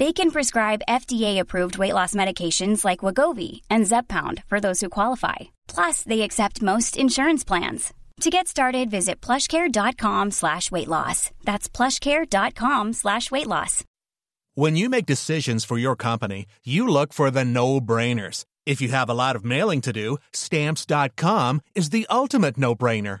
They can prescribe FDA-approved weight loss medications like Wegovy and Zepbound for those who qualify. Plus, they accept most insurance plans. To get started, visit plushcare.com slash weight loss. That's plushcare.com slash weight loss. When you make decisions for your company, you look for the no-brainers. If you have a lot of mailing to do, stamps.com is the ultimate no-brainer.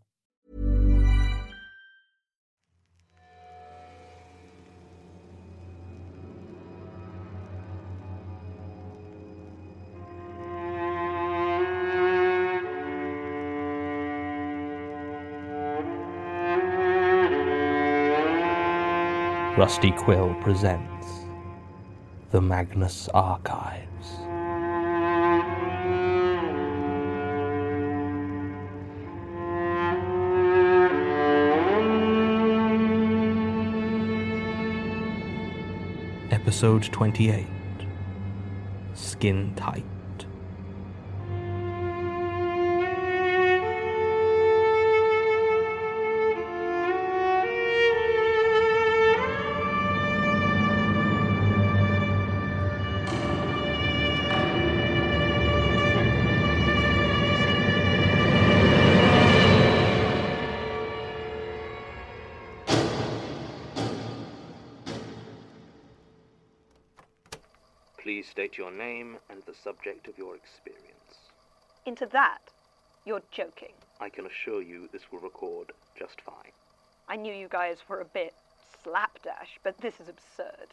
Rusty Quill presents The Magnus Archives. Episode 28 Skintight. Your name and the subject of your experience. Into that? You're joking. I can assure you this will record just fine. I knew you guys were a bit slapdash, but this is absurd.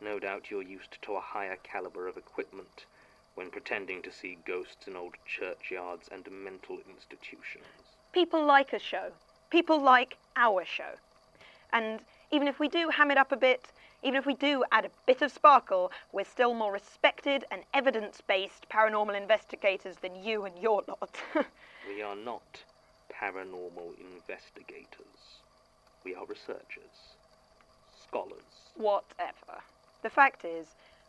No doubt you're used to a higher caliber of equipment when pretending to see ghosts in old churchyards and mental institutions. People like a show. People like our show. And even if we do ham it up a bit, even if we do add a bit of sparkle, we're still more respected and evidence based paranormal investigators than you and your lot. We are not paranormal investigators. We are researchers. Scholars. Whatever. The fact is,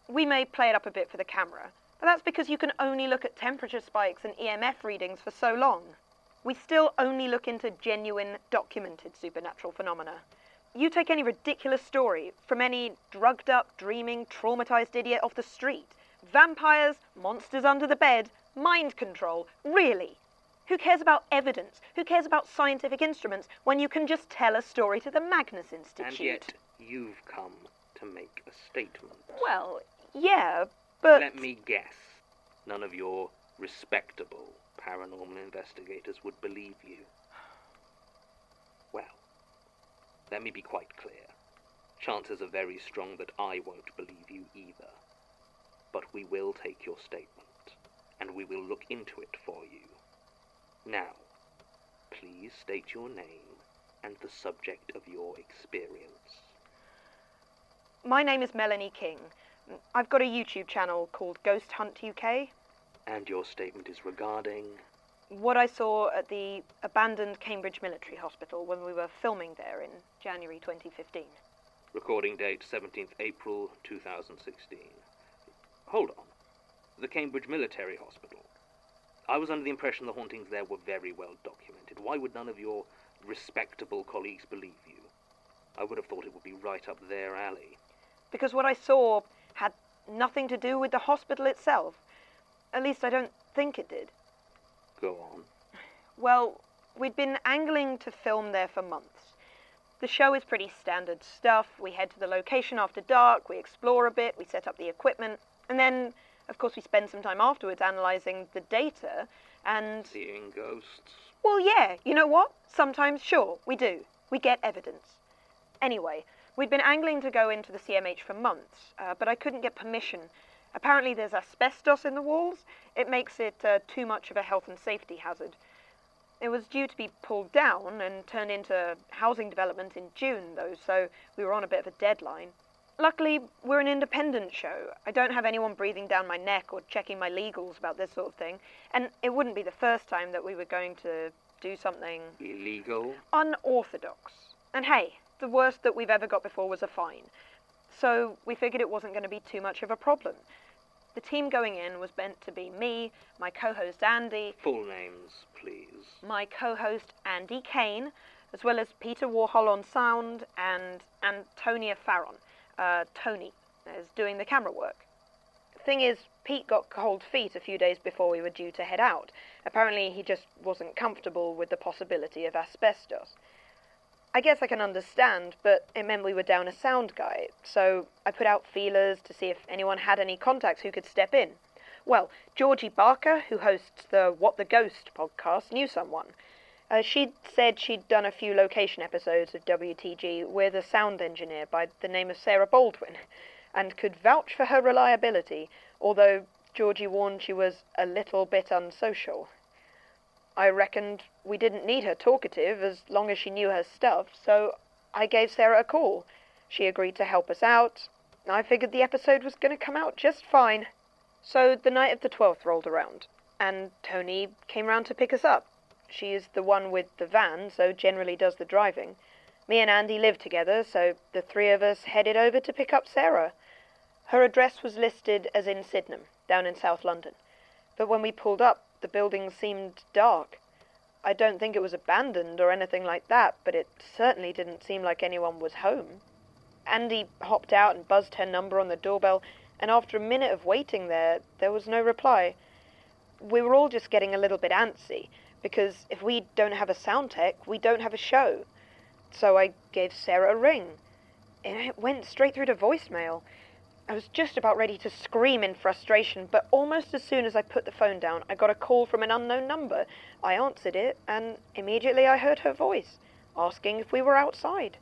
we may play it up a bit for the camera, but that's because you can only look at temperature spikes and EMF readings for so long. We still only look into genuine, documented supernatural phenomena. You take any ridiculous story from any drugged up, dreaming, traumatized idiot off the street. Vampires, monsters under the bed, mind control. Really? Who cares about evidence? Who cares about scientific instruments when you can just tell a story to the Magnus Institute? And yet, you've come to make a statement. Well, yeah, but. Let me guess. None of your respectable paranormal investigators would believe you. Well, let me be quite clear. Chances are very strong that I won't believe you either. But we will take your statement, and we will look into it for you. Now, please state your name and the subject of your experience. My name is Melanie King. I've got a YouTube channel called Ghost Hunt UK. And your statement is regarding. What I saw at the abandoned Cambridge Military Hospital when we were filming there in January 2015. Recording date 17th April 2016. Hold on. The Cambridge Military Hospital. I was under the impression the hauntings there were very well documented. Why would none of your respectable colleagues believe you? I would have thought it would be right up their alley. Because what I saw had nothing to do with the hospital itself. At least I don't think it did. Go on. Well, we'd been angling to film there for months. The show is pretty standard stuff. We head to the location after dark, we explore a bit, we set up the equipment, and then, of course, we spend some time afterwards analysing the data and. Seeing ghosts? Well, yeah, you know what? Sometimes, sure, we do. We get evidence. Anyway, we'd been angling to go into the CMH for months, uh, but I couldn't get permission. Apparently, there's asbestos in the walls. It makes it uh, too much of a health and safety hazard. It was due to be pulled down and turned into housing development in June, though, so we were on a bit of a deadline. Luckily, we're an independent show. I don't have anyone breathing down my neck or checking my legals about this sort of thing, and it wouldn't be the first time that we were going to do something Illegal? unorthodox. And hey, the worst that we've ever got before was a fine. So we figured it wasn't going to be too much of a problem. The team going in was meant to be me, my co host Andy, Full names, please. my co host Andy Kane, as well as Peter Warhol on sound and Antonia Farron, uh, Tony, is doing the camera work. Thing is, Pete got cold feet a few days before we were due to head out. Apparently, he just wasn't comfortable with the possibility of asbestos. I guess I can understand, but it meant we were down a sound guy, so I put out feelers to see if anyone had any contacts who could step in. Well, Georgie Barker, who hosts the What the Ghost podcast, knew someone. Uh, she'd said she'd done a few location episodes of WTG with a sound engineer by the name of Sarah Baldwin, and could vouch for her reliability, although Georgie warned she was a little bit unsocial. I reckoned we didn't need her talkative as long as she knew her stuff, so I gave Sarah a call. She agreed to help us out. I figured the episode was going to come out just fine. So the night of the 12th rolled around, and Tony came round to pick us up. She is the one with the van, so generally does the driving. Me and Andy live together, so the three of us headed over to pick up Sarah. Her address was listed as in Sydenham, down in South London. But when we pulled up, the building seemed dark. I don't think it was abandoned or anything like that, but it certainly didn't seem like anyone was home. Andy hopped out and buzzed her number on the doorbell, and after a minute of waiting there, there was no reply. We were all just getting a little bit antsy, because if we don't have a sound tech, we don't have a show. So I gave Sarah a ring, and it went straight through to voicemail. I was just about ready to scream in frustration, but almost as soon as I put the phone down, I got a call from an unknown number. I answered it, and immediately I heard her voice, asking if we were outside.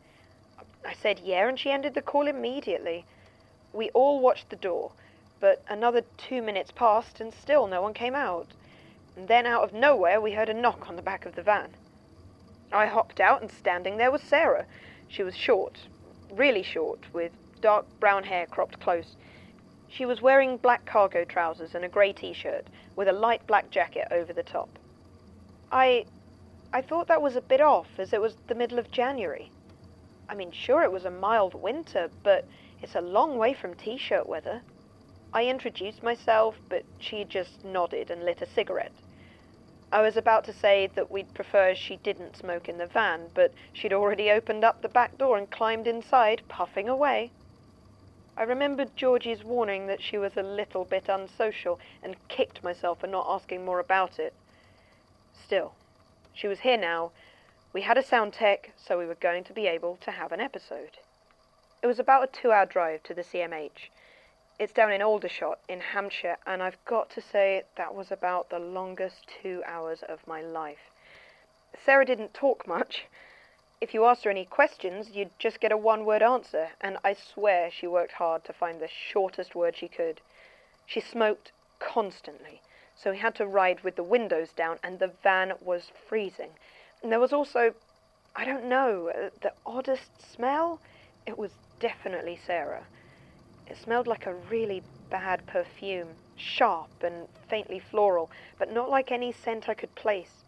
I said yeah, and she ended the call immediately. We all watched the door, but another two minutes passed, and still no one came out. And then, out of nowhere, we heard a knock on the back of the van. I hopped out, and standing there was Sarah. She was short, really short, with dark brown hair cropped close. She was wearing black cargo trousers and a grey t shirt, with a light black jacket over the top. I. I thought that was a bit off, as it was the middle of January. I mean, sure, it was a mild winter, but it's a long way from t shirt weather. I introduced myself, but she just nodded and lit a cigarette. I was about to say that we'd prefer she didn't smoke in the van, but she'd already opened up the back door and climbed inside, puffing away. I remembered Georgie's warning that she was a little bit unsocial and kicked myself for not asking more about it. Still, she was here now. We had a sound tech, so we were going to be able to have an episode. It was about a two hour drive to the CMH. It's down in Aldershot in Hampshire, and I've got to say that was about the longest two hours of my life. Sarah didn't talk much. If you asked her any questions, you'd just get a one word answer, and I swear she worked hard to find the shortest word she could. She smoked constantly, so we had to ride with the windows down, and the van was freezing. And there was also, I don't know, uh, the oddest smell. It was definitely Sarah. It smelled like a really bad perfume, sharp and faintly floral, but not like any scent I could place.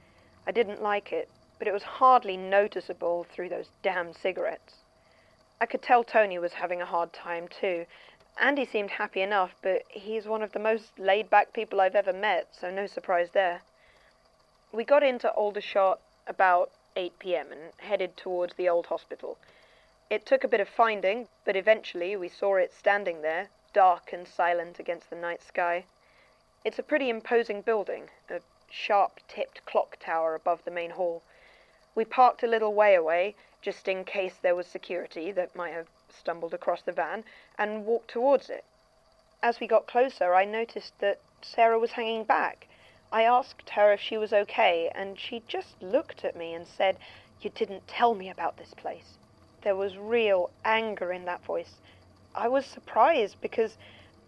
I didn't like it, but it was hardly noticeable through those damn cigarettes. I could tell Tony was having a hard time too. Andy seemed happy enough, but he's one of the most laid back people I've ever met, so no surprise there. We got into Aldershot about 8 pm and headed towards the old hospital. It took a bit of finding, but eventually we saw it standing there, dark and silent against the night sky. It's a pretty imposing building, a sharp tipped clock tower above the main hall. We parked a little way away, just in case there was security that might have stumbled across the van, and walked towards it. As we got closer, I noticed that Sarah was hanging back. I asked her if she was okay, and she just looked at me and said, You didn't tell me about this place. There was real anger in that voice. I was surprised because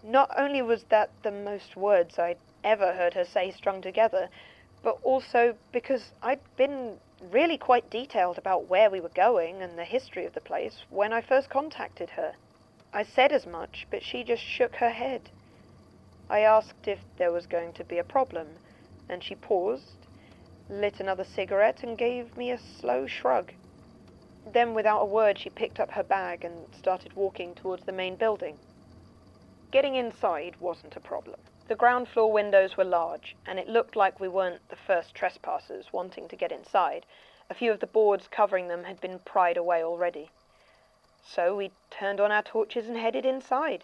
not only was that the most words I'd ever heard her say strung together, but also because I'd been really quite detailed about where we were going and the history of the place when I first contacted her. I said as much, but she just shook her head. I asked if there was going to be a problem, and she paused, lit another cigarette, and gave me a slow shrug. Then, without a word, she picked up her bag and started walking towards the main building. Getting inside wasn't a problem. The ground floor windows were large, and it looked like we weren't the first trespassers wanting to get inside. A few of the boards covering them had been pried away already. So we turned on our torches and headed inside.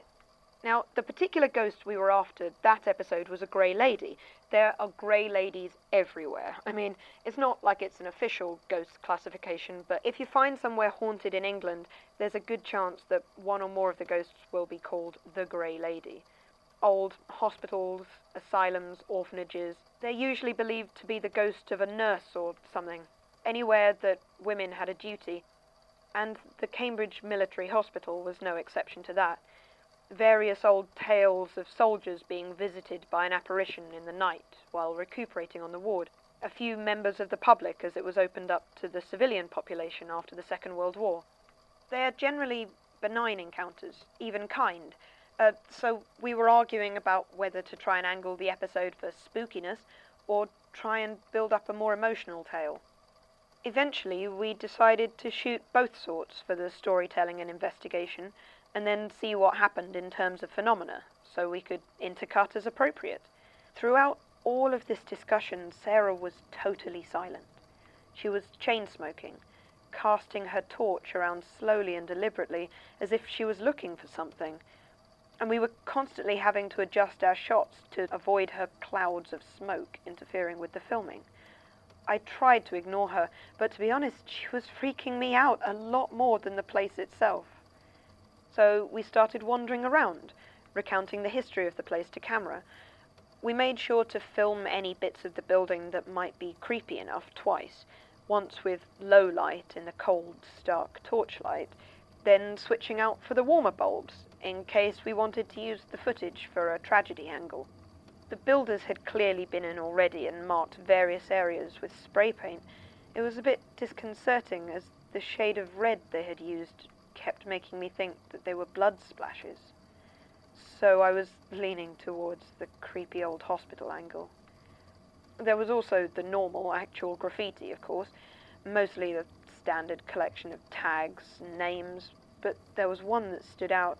Now, the particular ghost we were after that episode was a grey lady. There are grey ladies everywhere. I mean, it's not like it's an official ghost classification, but if you find somewhere haunted in England, there's a good chance that one or more of the ghosts will be called the Grey Lady. Old hospitals, asylums, orphanages, they're usually believed to be the ghost of a nurse or something. Anywhere that women had a duty. And the Cambridge Military Hospital was no exception to that various old tales of soldiers being visited by an apparition in the night while recuperating on the ward, a few members of the public as it was opened up to the civilian population after the Second World War. They are generally benign encounters, even kind, uh, so we were arguing about whether to try and angle the episode for spookiness or try and build up a more emotional tale. Eventually, we decided to shoot both sorts for the storytelling and investigation, and then see what happened in terms of phenomena, so we could intercut as appropriate. Throughout all of this discussion, Sarah was totally silent. She was chain smoking, casting her torch around slowly and deliberately as if she was looking for something, and we were constantly having to adjust our shots to avoid her clouds of smoke interfering with the filming. I tried to ignore her, but to be honest, she was freaking me out a lot more than the place itself. So we started wandering around, recounting the history of the place to camera. We made sure to film any bits of the building that might be creepy enough twice, once with low light in the cold, stark torchlight, then switching out for the warmer bulbs, in case we wanted to use the footage for a tragedy angle. The builders had clearly been in already and marked various areas with spray paint. It was a bit disconcerting as the shade of red they had used kept making me think that they were blood splashes. So I was leaning towards the creepy old hospital angle. There was also the normal, actual graffiti, of course, mostly the standard collection of tags names, but there was one that stood out.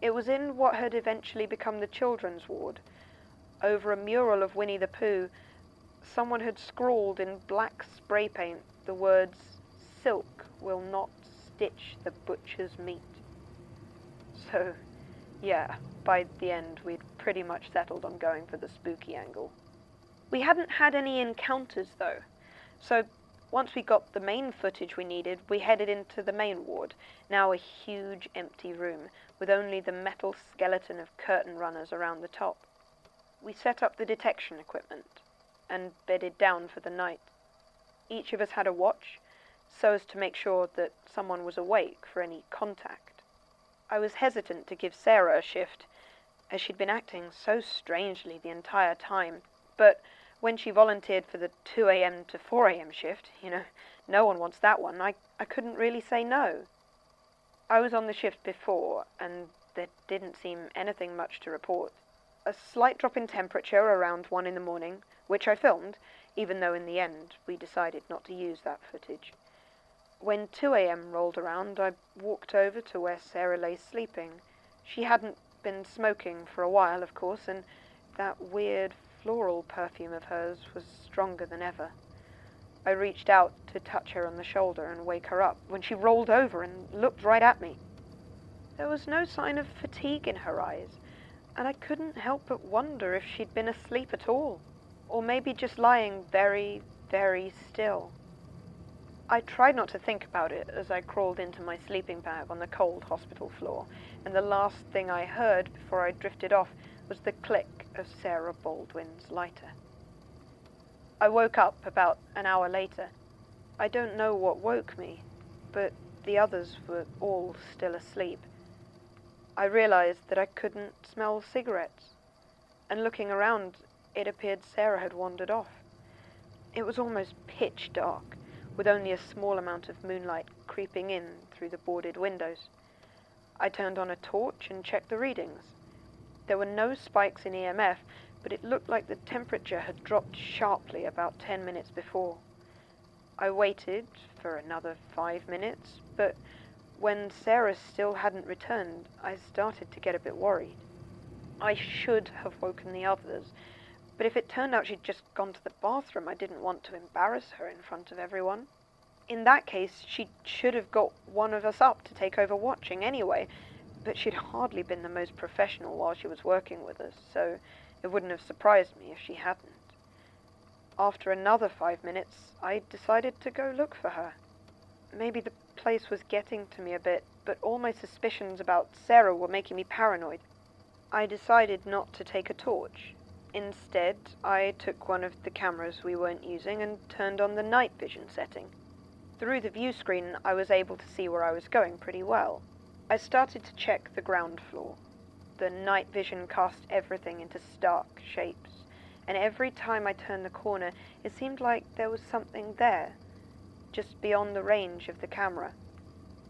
It was in what had eventually become the children's ward. Over a mural of Winnie the Pooh, someone had scrawled in black spray paint the words, Silk will not stitch the butcher's meat. So, yeah, by the end, we'd pretty much settled on going for the spooky angle. We hadn't had any encounters, though, so once we got the main footage we needed, we headed into the main ward, now a huge empty room, with only the metal skeleton of curtain runners around the top. We set up the detection equipment and bedded down for the night. Each of us had a watch, so as to make sure that someone was awake for any contact. I was hesitant to give Sarah a shift, as she'd been acting so strangely the entire time, but when she volunteered for the 2 a.m. to 4 a.m. shift, you know, no one wants that one, I, I couldn't really say no. I was on the shift before, and there didn't seem anything much to report. A slight drop in temperature around 1 in the morning, which I filmed, even though in the end we decided not to use that footage. When 2 a.m. rolled around, I walked over to where Sarah lay sleeping. She hadn't been smoking for a while, of course, and that weird floral perfume of hers was stronger than ever. I reached out to touch her on the shoulder and wake her up when she rolled over and looked right at me. There was no sign of fatigue in her eyes, and I couldn't help but wonder if she'd been asleep at all, or maybe just lying very, very still. I tried not to think about it as I crawled into my sleeping bag on the cold hospital floor, and the last thing I heard before I drifted off was the click of Sarah Baldwin's lighter. I woke up about an hour later. I don't know what woke me, but the others were all still asleep. I realized that I couldn't smell cigarettes, and looking around, it appeared Sarah had wandered off. It was almost pitch dark, with only a small amount of moonlight creeping in through the boarded windows. I turned on a torch and checked the readings. There were no spikes in EMF, but it looked like the temperature had dropped sharply about ten minutes before. I waited for another five minutes, but when Sarah still hadn't returned, I started to get a bit worried. I should have woken the others, but if it turned out she'd just gone to the bathroom, I didn't want to embarrass her in front of everyone. In that case, she should have got one of us up to take over watching anyway, but she'd hardly been the most professional while she was working with us, so it wouldn't have surprised me if she hadn't. After another five minutes, I decided to go look for her. Maybe the place was getting to me a bit, but all my suspicions about Sarah were making me paranoid. I decided not to take a torch. Instead, I took one of the cameras we weren't using and turned on the night vision setting. Through the view screen, I was able to see where I was going pretty well. I started to check the ground floor. The night vision cast everything into stark shapes, and every time I turned the corner, it seemed like there was something there, just beyond the range of the camera.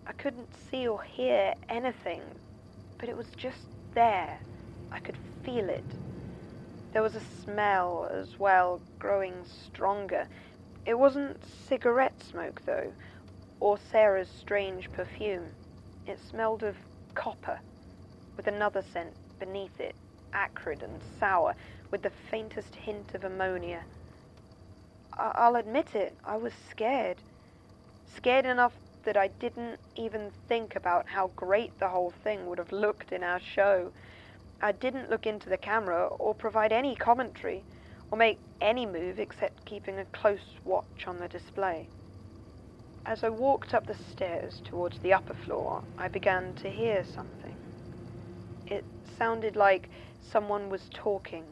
I couldn't see or hear anything, but it was just there. I could feel it. There was a smell as well, growing stronger. It wasn't cigarette smoke, though, or Sarah's strange perfume. It smelled of copper, with another scent beneath it, acrid and sour, with the faintest hint of ammonia. I- I'll admit it, I was scared. Scared enough that I didn't even think about how great the whole thing would have looked in our show. I didn't look into the camera or provide any commentary or make any move except keeping a close watch on the display. As I walked up the stairs towards the upper floor, I began to hear something. Sounded like someone was talking.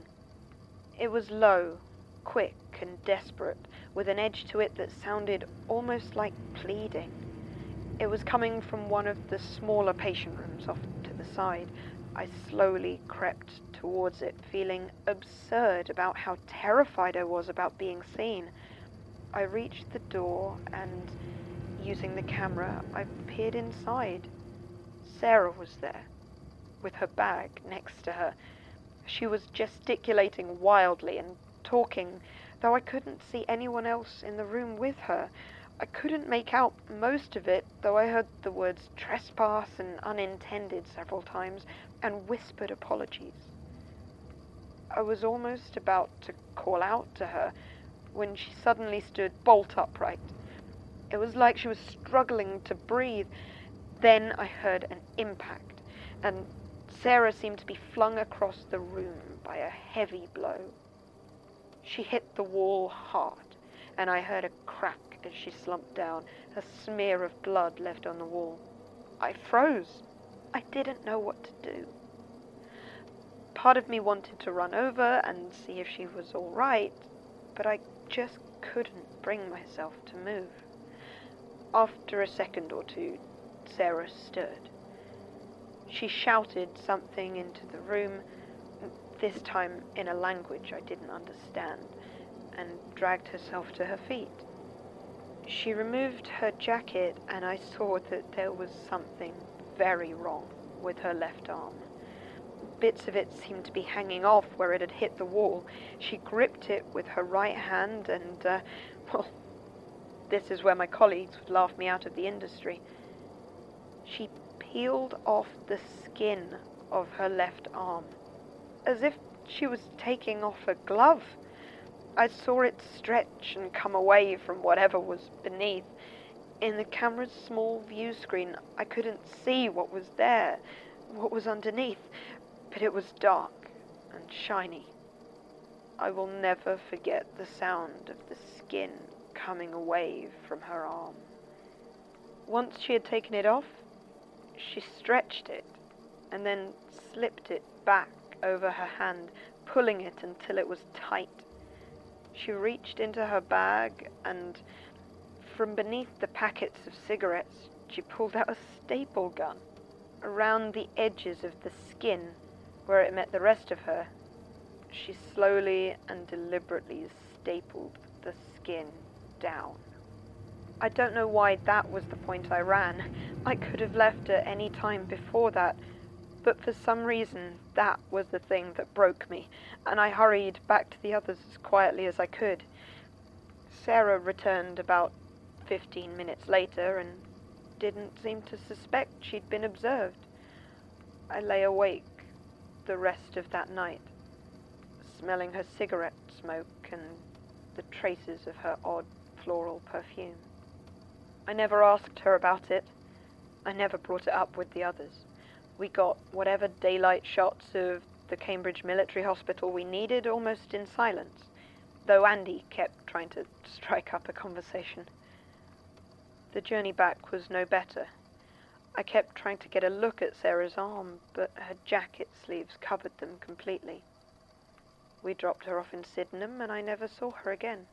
It was low, quick, and desperate, with an edge to it that sounded almost like pleading. It was coming from one of the smaller patient rooms off to the side. I slowly crept towards it, feeling absurd about how terrified I was about being seen. I reached the door and, using the camera, I peered inside. Sarah was there, with her bag next to her. She was gesticulating wildly and talking, though I couldn't see anyone else in the room with her. I couldn't make out most of it, though I heard the words trespass and unintended several times, and whispered apologies. I was almost about to call out to her when she suddenly stood bolt upright. It was like she was struggling to breathe. Then I heard an impact, and Sarah seemed to be flung across the room by a heavy blow. She hit the wall hard, and I heard a crack as she slumped down, a smear of blood left on the wall. I froze. I didn't know what to do. Part of me wanted to run over and see if she was all right, but I just couldn't bring myself to move. After a second or two, Sarah stirred. She shouted something into the room, this time in a language I didn't understand, and dragged herself to her feet. She removed her jacket, and I saw that there was something very wrong with her left arm. Bits of it seemed to be hanging off where it had hit the wall. She gripped it with her right hand, and, uh, well, this is where my colleagues would laugh me out of the industry. She peeled off the skin of her left arm, as if she was taking off a glove. I saw it stretch and come away from whatever was beneath. In the camera's small view screen, I couldn't see what was there, what was underneath, but it was dark and shiny. I will never forget the sound of the skin coming away from her arm. Once she had taken it off, she stretched it and then slipped it back over her hand, pulling it until it was tight. She reached into her bag and from beneath the packets of cigarettes, she pulled out a staple gun. Around the edges of the skin, where it met the rest of her, she slowly and deliberately stapled the skin down. I don't know why that was the point I ran. I could have left at any time before that, but for some reason that was the thing that broke me, and I hurried back to the others as quietly as I could. Sarah returned about fifteen minutes later and didn't seem to suspect she'd been observed. I lay awake the rest of that night, smelling her cigarette smoke and the traces of her odd floral perfume. I never asked her about it. I never brought it up with the others. We got whatever daylight shots of the Cambridge Military Hospital we needed almost in silence, though Andy kept trying to strike up a conversation. The journey back was no better. I kept trying to get a look at Sarah's arm, but her jacket sleeves covered them completely. We dropped her off in Sydenham, and I never saw her again.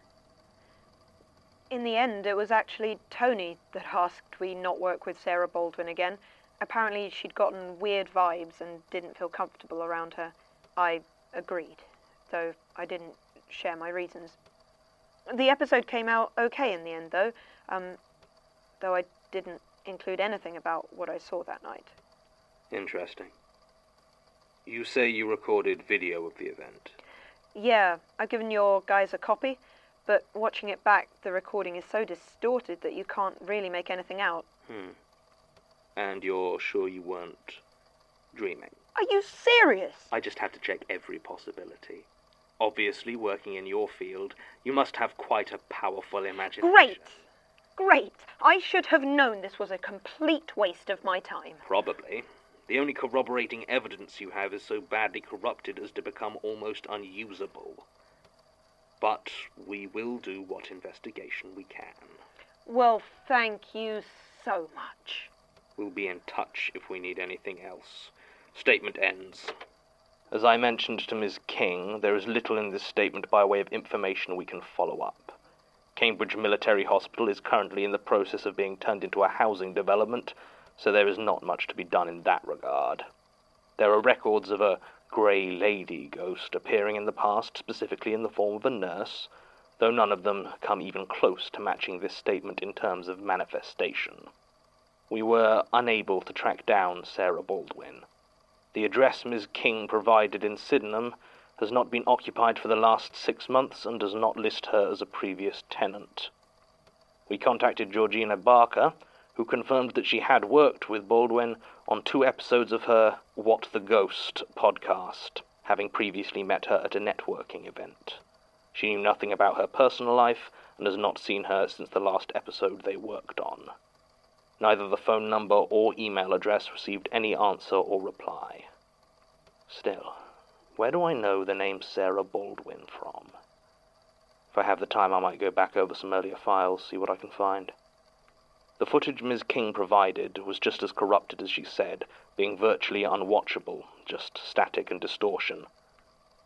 In the end, it was actually Tony that asked we not work with Sarah Baldwin again. Apparently, she'd gotten weird vibes and didn't feel comfortable around her. I agreed, though I didn't share my reasons. The episode came out okay in the end, though. Um, though I didn't include anything about what I saw that night. Interesting. You say you recorded video of the event. Yeah, I've given your guys a copy, but watching it back, the recording is so distorted that you can't really make anything out. Hmm. And you're sure you weren't dreaming? Are you serious? I just had to check every possibility. Obviously, working in your field, you must have quite a powerful imagination. Great! Great! I should have known this was a complete waste of my time. Probably. The only corroborating evidence you have is so badly corrupted as to become almost unusable. But we will do what investigation we can. Well, thank you so much. We'll be in touch if we need anything else. Statement ends. As I mentioned to Ms. King, there is little in this statement by way of information we can follow up. Cambridge Military Hospital is currently in the process of being turned into a housing development, so there is not much to be done in that regard. There are records of a grey lady ghost appearing in the past, specifically in the form of a nurse, though none of them come even close to matching this statement in terms of manifestation. We were unable to track down Sarah Baldwin. The address Ms. King provided in Sydenham has not been occupied for the last six months and does not list her as a previous tenant. We contacted Georgina Barker, who confirmed that she had worked with Baldwin on two episodes of her What the Ghost podcast, having previously met her at a networking event. She knew nothing about her personal life and has not seen her since the last episode they worked on. Neither the phone number or email address received any answer or reply. Still, where do I know the name Sarah Baldwin from? If I have the time, I might go back over some earlier files, see what I can find. The footage Ms. King provided was just as corrupted as she said, being virtually unwatchable, just static and distortion.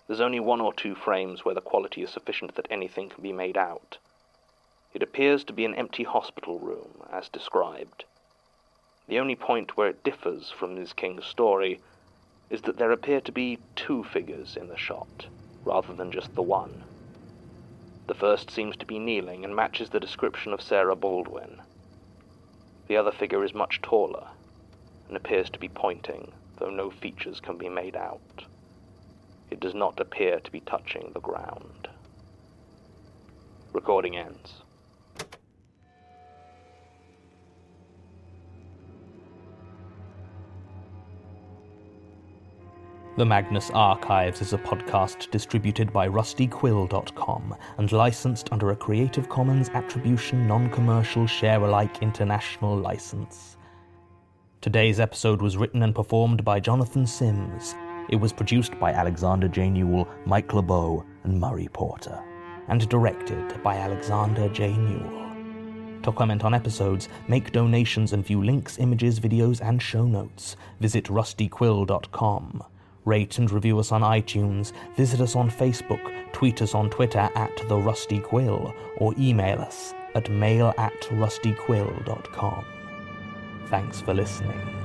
There's only one or two frames where the quality is sufficient that anything can be made out. It appears to be an empty hospital room, as described. The only point where it differs from Ms. King's story is that there appear to be two figures in the shot, rather than just the one. The first seems to be kneeling and matches the description of Sarah Baldwin. The other figure is much taller and appears to be pointing, though no features can be made out. It does not appear to be touching the ground. Recording ends. The Magnus Archives is a podcast distributed by rustyquill.com and licensed under a Creative Commons Attribution Non Commercial Share Alike International license. Today's episode was written and performed by Jonathan Sims. It was produced by Alexander J. Newall, Mike LeBeau, and Murray Porter, and directed by Alexander J. Newall. To comment on episodes, make donations, and view links, images, videos, and show notes, visit rustyquill.com. Rate and review us on iTunes, visit us on Facebook, tweet us on Twitter at The Rusty Quill, or email us at mail at rustyquill.com. Thanks for listening.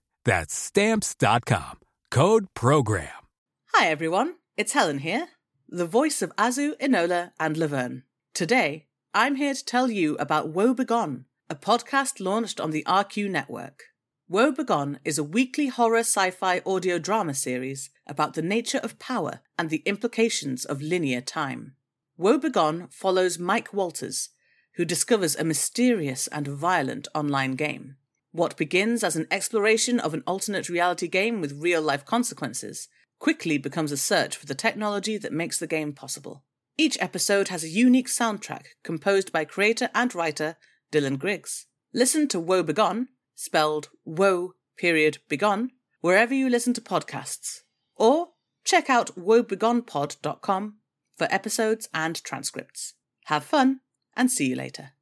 That's stamps.com. Code program. Hi everyone, it's Helen here, the voice of Azu, Enola, and Laverne. Today, I'm here to tell you about Woe Begone, a podcast launched on the RQ network. Woe Begone is a weekly horror sci fi audio drama series about the nature of power and the implications of linear time. Woe Begone follows Mike Walters, who discovers a mysterious and violent online game. What begins as an exploration of an alternate reality game with real life consequences quickly becomes a search for the technology that makes the game possible. Each episode has a unique soundtrack composed by creator and writer Dylan Griggs. Listen to Woe Begone, spelled Woe period Begone, wherever you listen to podcasts. Or check out woebegonepod.com for episodes and transcripts. Have fun and see you later.